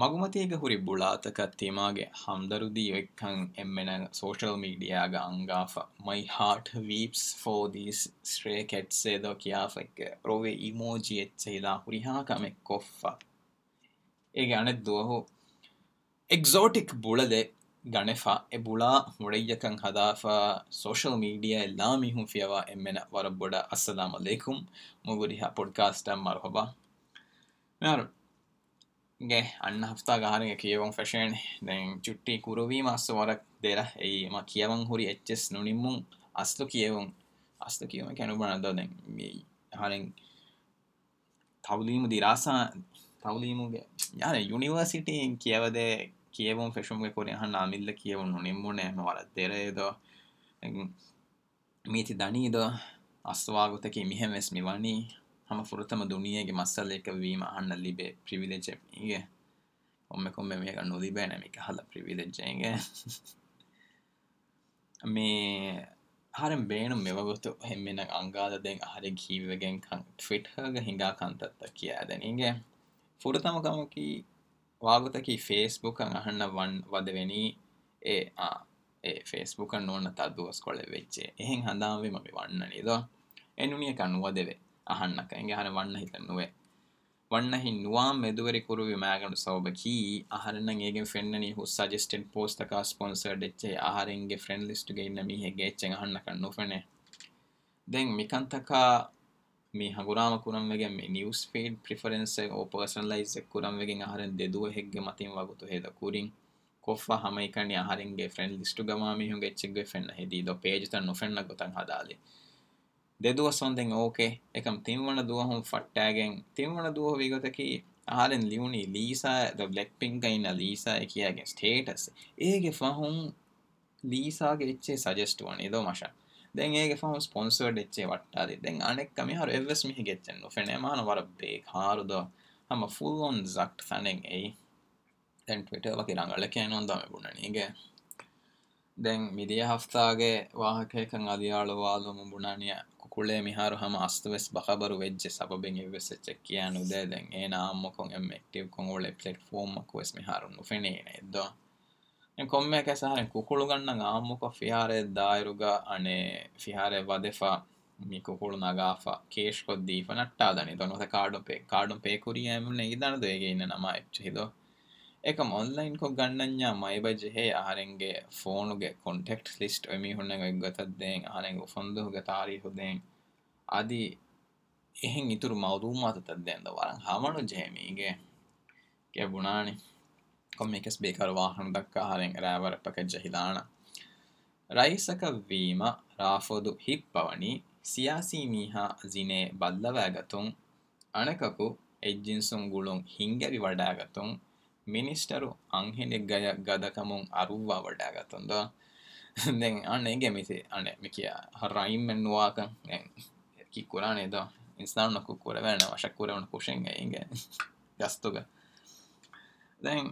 مغمتی social media گئی heart ویپو ایگوٹی بے گنے کنگ سوشل میڈیا وسلام مغوریہ پوڈب این ہفت فش چیو دیر یہ ہوس نو نمکس میار یونیورسیٹی نونیمار دیر میتھ دنو آگتا کی میم ہم فرتم دنیا گی مسلے کا بے نکل پر می ہر بے نو ہنگاد ہوں گا کنتا ہے فرتم کمکی وغیرہ فیس بن ہاں ودے نی آ فیس بہ ن تک ویج آ ہنکو میرے میگن سو بک آگے فی سجسٹ پوسٹ اسپونس آسٹین ہن کن فین دےن مکتک می ہاں نیوز فیڈرنس پسنل ہی کور ہم کہنیں friend list match few page فوتیں ދެދުވަސް ොඳෙන් ඕකේ එකම් තිින්වන දුවහුම් ෆට්ටෑගෙන් තිින්වන දුව වීගොතකී ආරෙන් ලියුණි ලීසා ලෙක් පිංකයින්න ලීසා කියයාගෙන් ස්ටේටස් ඒගේ ෆහුම් ලීසාගේ එච්චේ සජස්ටුවන් එදෝ මශ දැන් ඒ ෆහම ස්පොන්සර් ච්චේ වට්ටාද දෙැන් අනෙක් මිහර එවස් මිහි ගෙච්චෙන් ෙනනමන වර බේ කාරුද හම ෆුල්ොන් සක්ට් සැනෙන් එයි තැන්ටවිට වගේ රඟලකෑ නොන්දම ගුණනීගේ دفتگے آیا کم کو پے آن لائن گنجیہ مائ بجے فوٹیکٹ لسٹ میگ ترنگ موت می بیکار واحد دکنگ رائران ریس ویم رافدو ہونی سیاسی میہ زین بلو گتک گڑھ ہڈا گت මිනිස්ටරු අංහිනෙක් ගය ගදකමුන් අරුවා වඩා ගතුන්ද දෙ අන්න ගැමිසේ අන මිකිය රයිම්මෙන් නවාක කි කුරානේ ද ඉස්සාන් නොකු කුර වැන වශක්කුරවන කුෂන්ගේගේ ගස්තුග දැන්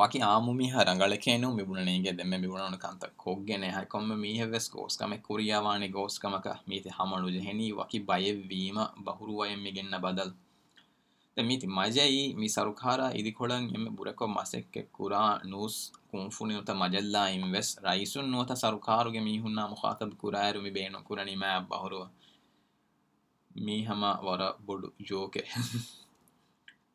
වගේ ආමුම හරගලකේනු මිබුණනේගේ දෙම මිබුණන කන්ත කොග්ගෙන හැකොම මීහවෙස් ෝස්කම කුරියවානි ගෝස්කමක මීති හමලුජ හැනී වකි බයවීම බහුරුවයෙන් මිගෙන්න්න බදල් miti majai mi sarukhara idikholan emme burako masekke kura nus kunfuni uta majalla invest raisun nuta sarukharu ge mi hunna mukhatab kura eru mi beno kura ni ma bahuru mi hama wara bodu joke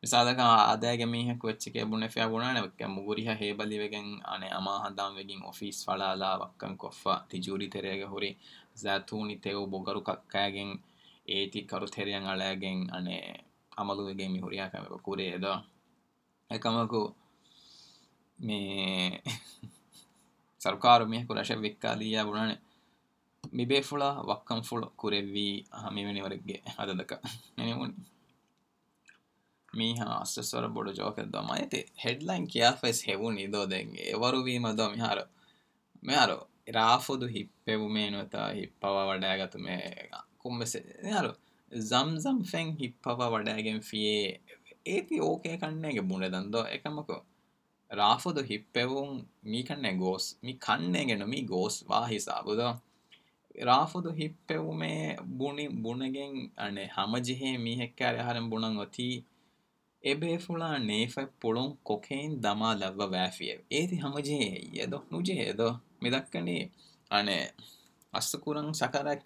misada ka ada ge mi hek wetche ke bunne fya buna ne ke muguri ha hebali wegen ane ama handam wegen office fala la wakkan koffa tijuri terege hori zathuni teo bogaru kakka gen eti karu terian alagen ane ملو گری میارش میب وکلے می ہاں hip تمہارے زم زم fan ہپپ وڈائگෙන් فیے ඒති ඕකේ කන්නේගේ බුණ දන්ද එකමක රාෆොද හිප්පෙවුන් මීකන්නේ ගෝස් මි කන්නේගෙන මි ගෝස් වාහිසාබුද රාෆොද හිප්පෙවු මේ බුණි බුණගෙන් අනේ හමජිහේ මීහෙක්කෑර හරෙන් බුණන් ගොතිී එබේෆුලා නේෆ පුළුන් කොකෙන් දමා ලබව වෑෆිය ඒති හමජයේ යෙදො නුජහේදෝ මිදක්කනී අනේ جی جی ہارکت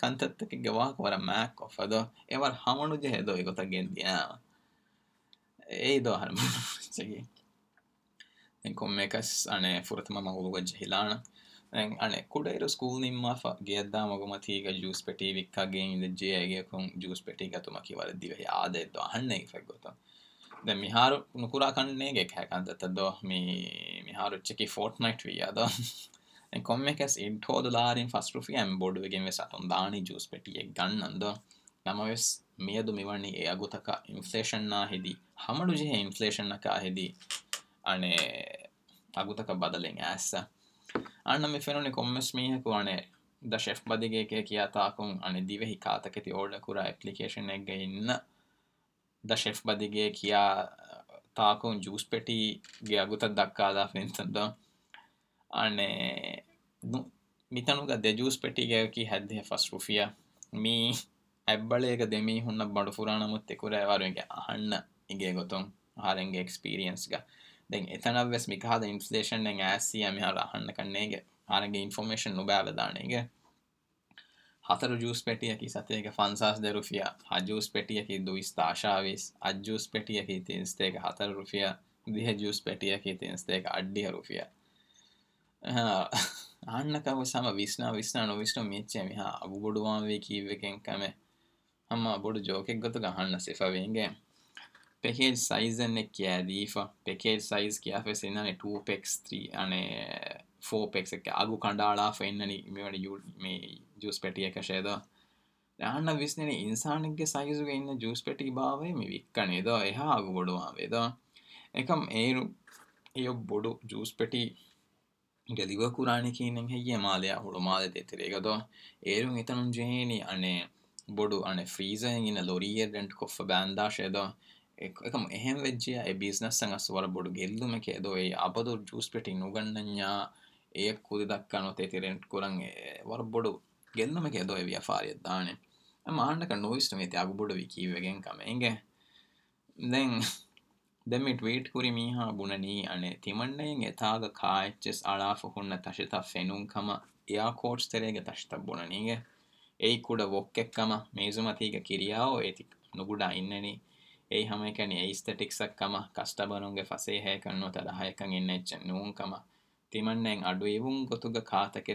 نائٹ وی ادو ඇ කොම එකැස් එඩ් හෝදලාරින් ෆස්ටෘෆි ඇම් බොඩුවගෙන් වෙසට දාන ජුස් පටිය ගන්නන්ද නමවෙස් මේදු මෙවන්නේ ඒ අගුතක ඉන්ෆලේෂන්නා හිදී හමඩු ජිහ ඉන්ෆලේෂන්නකා හිදී අනේ අගුතක බදලෙන් ඇස්ස අන්න මෙ පෙනුනි කොම්මස් මීහකු අනේ ද ශෙෆ් බදිගේක කියා තාකු අනේ දිව හිකාතකෙති ඕඩ කුර ඇපලිකේෂන එක ඉන්න ද ශෙෆ් බදිගේ කියා තාකුන් ජුස් පෙටි ගේ අගුතක් දක්කාදා පෙන්සද من جیوسٹی ہٹ روفیا می ایبڑ گ دے می ہوں بڑا مت آگے گتم آ رہے اکسپیرینس می کال انشن کافرمشن نو بھائی دن گا ہتھر جیٹی ست فنسا دے روفیا آ جوسک دوستر روفیا دس تین اڈیا روفیا ہنڈن کا میچ می آگو آم بوڑھ جوکی گت کا ہن سیف پیکے سیزیف پیکیج سیز کی two packs three four packs آگ کنڈ آڈ آف جی کس ایدو ہنڈنا انسان کے سائز جی باٮٔے میوکو اے ہاں آگ بوڈو آدھا اہو بوڈو جیوس مال تے گی آنے بوڑھے فریز نوری رنٹ بڑو ویزنس میں کے دو اے بیا رنٹر دانے اما آنڈا کا میز میگ کم کنی کسٹ بے فسے کم تیم کھات کے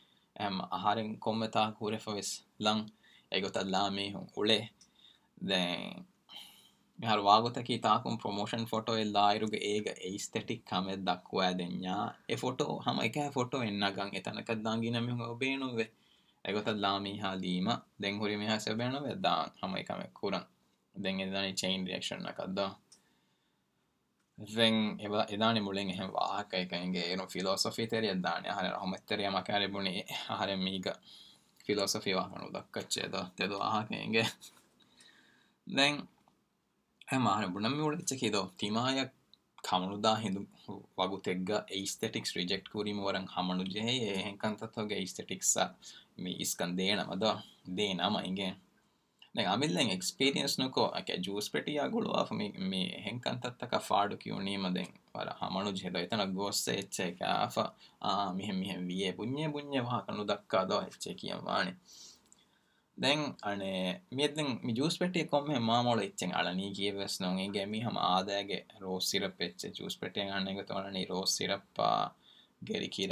Um, jeg har en kommentar hvor jeg får vise lang. Jeg har gått til Lamy og Ole. Jeg har vært gått til å ta en promosjonfoto i dag. Jeg har ikke en estetikk med det. Jeg har ikke en foto. Jeg har ikke en foto en gang. Jeg har ikke en gang. Jeg har ikke en gang. Jeg har ikke en gang. Jeg har ikke en gang. Jeg har ikke en gang. Jeg har philosophy تیریا دانے تری ہر بونی ہر گیلوسفی وا کچھ دید وغٹ reject کو مجھے ند دے نیں نو جی آگوڑی آس میہ آدگی روزپوس روز سیرپ گری کی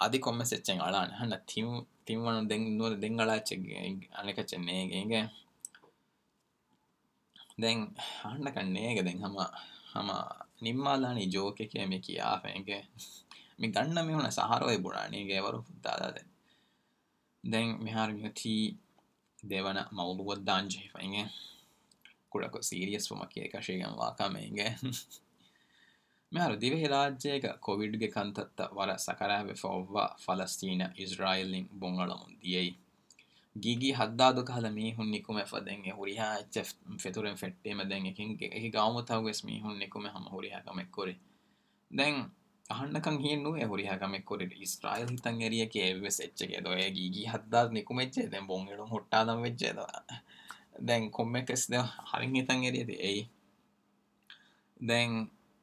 آپ چنگ کنگ دے نوکیاں میں کترائل بند گیگی ہدا می ہے گا دے نا تنگیڑ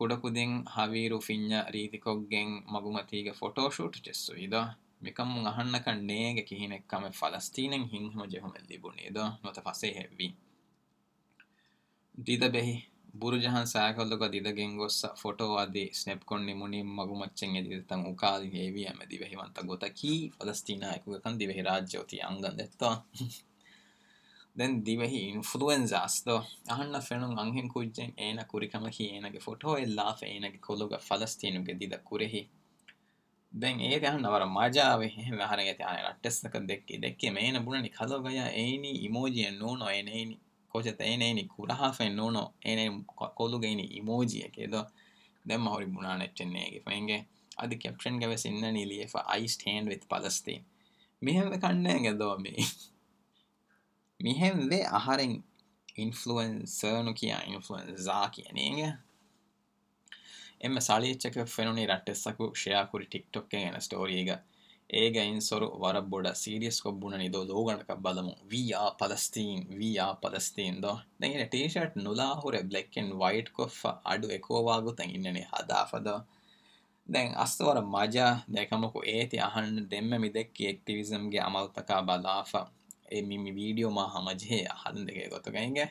مگ میٹو شوٹستہ بھوجہ سائیکواد مگوی بہ متوتھی دن دِو ہی انفلوئنز آستو اے لگ گلستین کے دور ہی دینا مزاحتے دیکھیں دیکھے میم بڑی کلو گیا نونی کچھ نو لو گئی دہری بڑے چی ادنی لیسٹین وت پلستی میم کنڈیں گے میہ ساڑی رٹ سکو شیا خوک سٹوس بوڑ سیریس بو لو گا پلس وی آ پیندرٹ نا وائٹ اڈو تھی ادا دست دیکھ مکم م ہمیٹ گزم ہوں گا ہوتا ہوں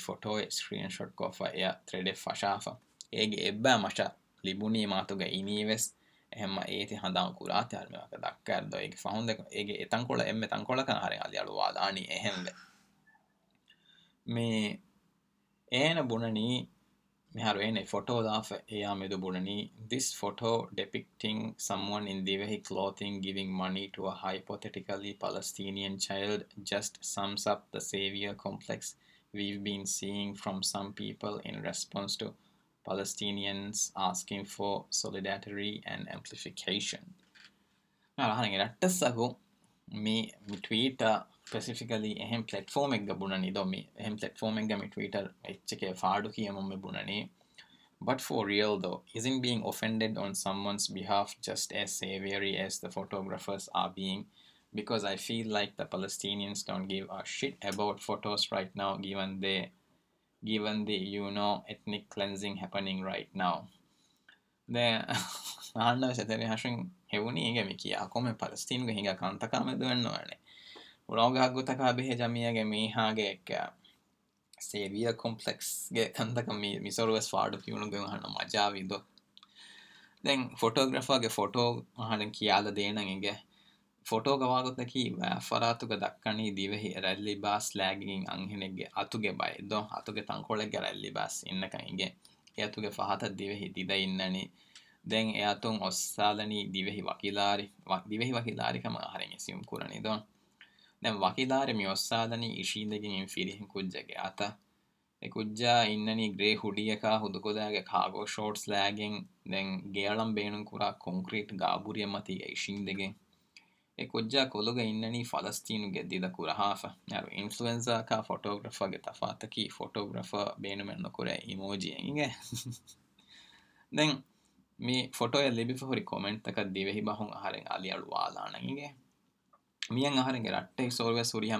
فوٹو اسکرین شاٹ تھری فشا بش لینی ویس سم ون دِ وی کلاتی پلستی چائلڈ جسٹ سمسرس پیپلپنس to Palestinians asking for solidarity and amplification ہاں تس میٹ اسپیسیفکلی اہم پلٹفی دوں اہم پلٹفم ایک دم ٹویٹ ایچ کے فار دی میم بن رہی but for real this in بیگ offended on someone's behalf جس ایس سی where as the photographers are بیگ because I feel like the Palestinians are set about photos right نو گی ون دے گو دیو نونی رائٹ ناؤ دینس نیگ بھی کیاکومے پالسطینگ ہی تک میں تک بھی ہے می ہاں گے کمپلیکس گنت کا مجھا بھی تو دین فوٹو گرافر کے فوٹو ہاں کالگ فوٹو گوا دکی و فرات کے دکھ دِویہ باس کے بائے آ تک باس ان کا فہد دِو دن دےن یاتادنی دِویہ وکیلاری دِویہ وکیلاری کم سیم کور دین وکیلاری میوزادی شینج گتنی گرے ہڈک شوٹ سلائی دے گیڑ بنکریٹ گا بتی کلنی فالسینسر میگری رٹے سوریاں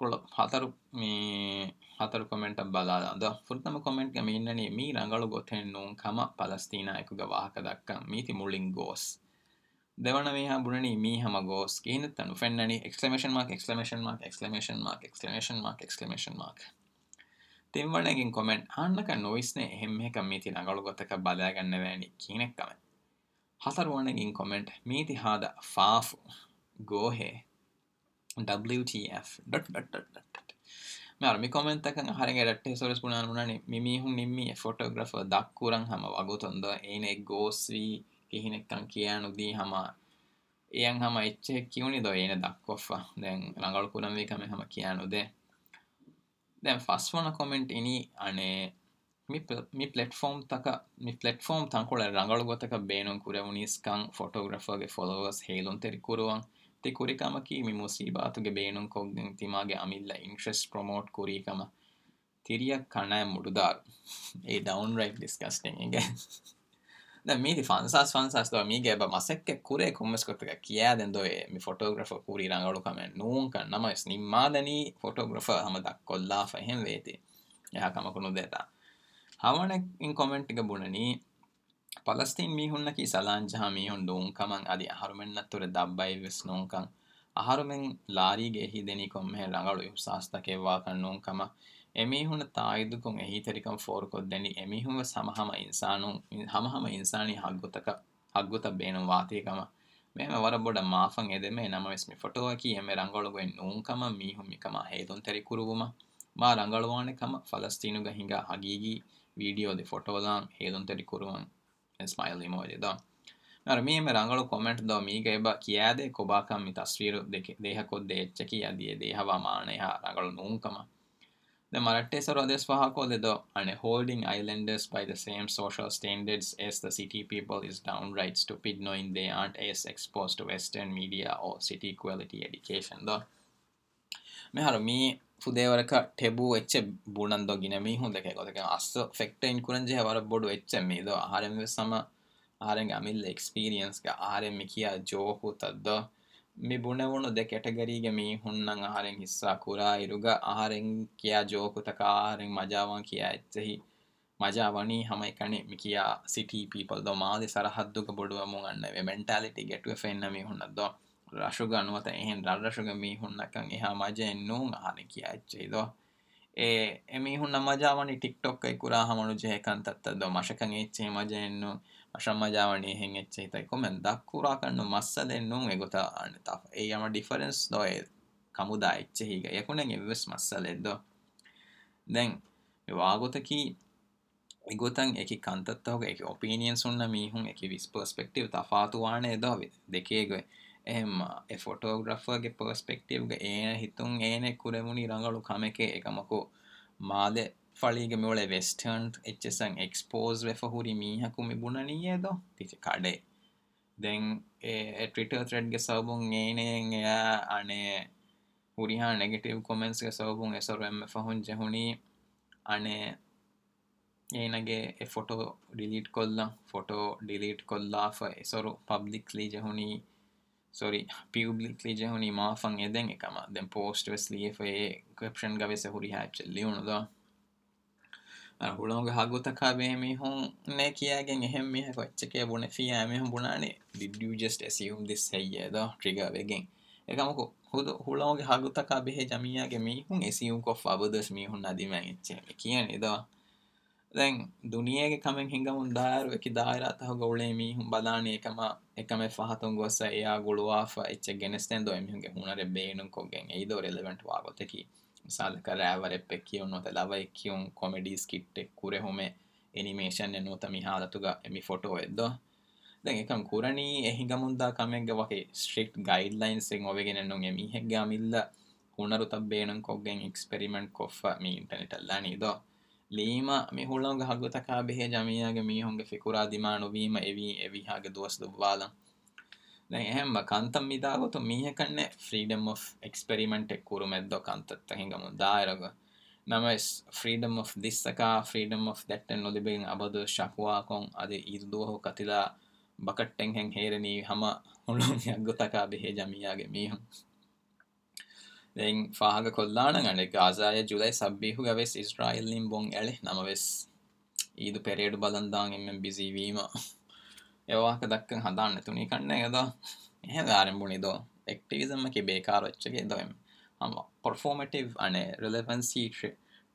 کمٹم کمنٹ گوتے واحق دک میتینگ گوس دیہ بھوڑنی می ہم گوسنی مارک تیم ونگ نوئسک میتی رگڑ گوتک بل گنکر ونگ میتی ہاف گوہے رنگ دے فاسٹ فون رنگر فالوئر می میبوٹری کم تیری ڈسکس مسکے پوری رنگنی فلستی می ہوں سلان میڈ امنگ لاری گہ دم ساستم تا فوری تک میم بوڑھ مدم فٹو رنگری رنگل کم فلستی ویڈیو فوٹو ترین smile emoji då. Men min med rangel och comment då mig är bara kiade kobaka mi tasvir de ha kod det checki ja de de ha var man ha rangel nu kama. Det man rätt säger att det svaha kod då and holding islanders by the same social standards as the city people is downright stupid knowing they aren't as exposed to western media or city quality education då. Men har mig خود work ٹب بوڑھن د گینے کے بوڑھوچنس می بونے بو کیو رجحنی people دو می سر ہدو مٹی گیڈ rasuga no te en la rasuga mi hunna kan e ha maje no ma ha ni ki a che do e e mi hunna maja wani tiktok kai kura ha manu je kan tat do ma sha kan e che maje no ma sha maja wani hen e che ta ko men da kura kan no massa den no e gota an ta e yama difference do e kamu da e che hi massa le den e wa gota ki e gotan e ki kan tat vis perspective ta fa do de فوٹوگرفر پسپیکٹیونی رنگ کو معلے western بون دین Twitter negative comments کے سبب اس photo delete کلیٹ کلاسر پبلکلی جہنی سوری پیوب لکھ لیجیے مسلپی لوکیم کا می فوٹونی ہینگ مند اسٹریٹ گئی لائن گنگے می ہے تبکریمنٹ میٹرنے می ہے نم freedom of this freedom of دن بکٹ گا جائ سبرائل نم وید پیرے بلندی دکان تھی کنڈے بھونی دکم کے بےکار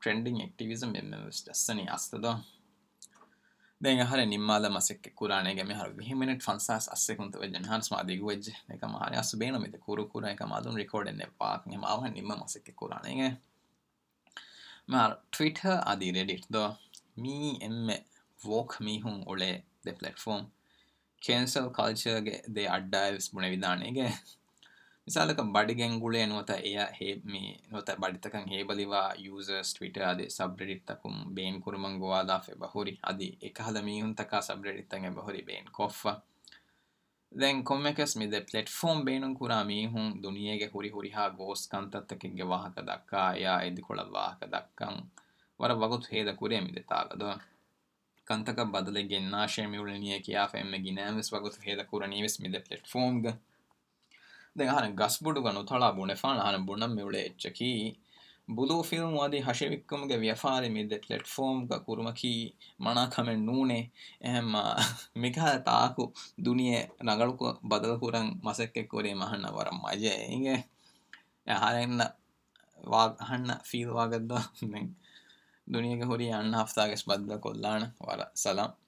ٹرینگزمس نیت دو ہر نماد مسکانے میں سے کنت وجہ ریکارڈ مسکانے میں ٹویٹر آدی ریڈیٹ می ایم ووک می ہوں اوے د پاٹ فارم کی دے اڈانے مسالک بڈینگ گڑے نوت یا یوزرس ریڈیترمنگ گو بہری اد سب ریڈیت بہری بین کف دیں کم کل فارم بینک می ہوں دنیا ہری ہریس کن تک وا کدک واحد دک ور وغتہ ہےدری منتک بدل گا شمس وغتہ ہور نہیں اس ملٹ فارم گ گسب تھوڑے فن ہاں بونا چکی بلو فیم ہشم و میری پیٹ فارم کورم کھی مو مکھ تاک دیا کو بدل مسکے کو مج فیل ویل و دنیا کے ہری بدل کو بدلک وار سلام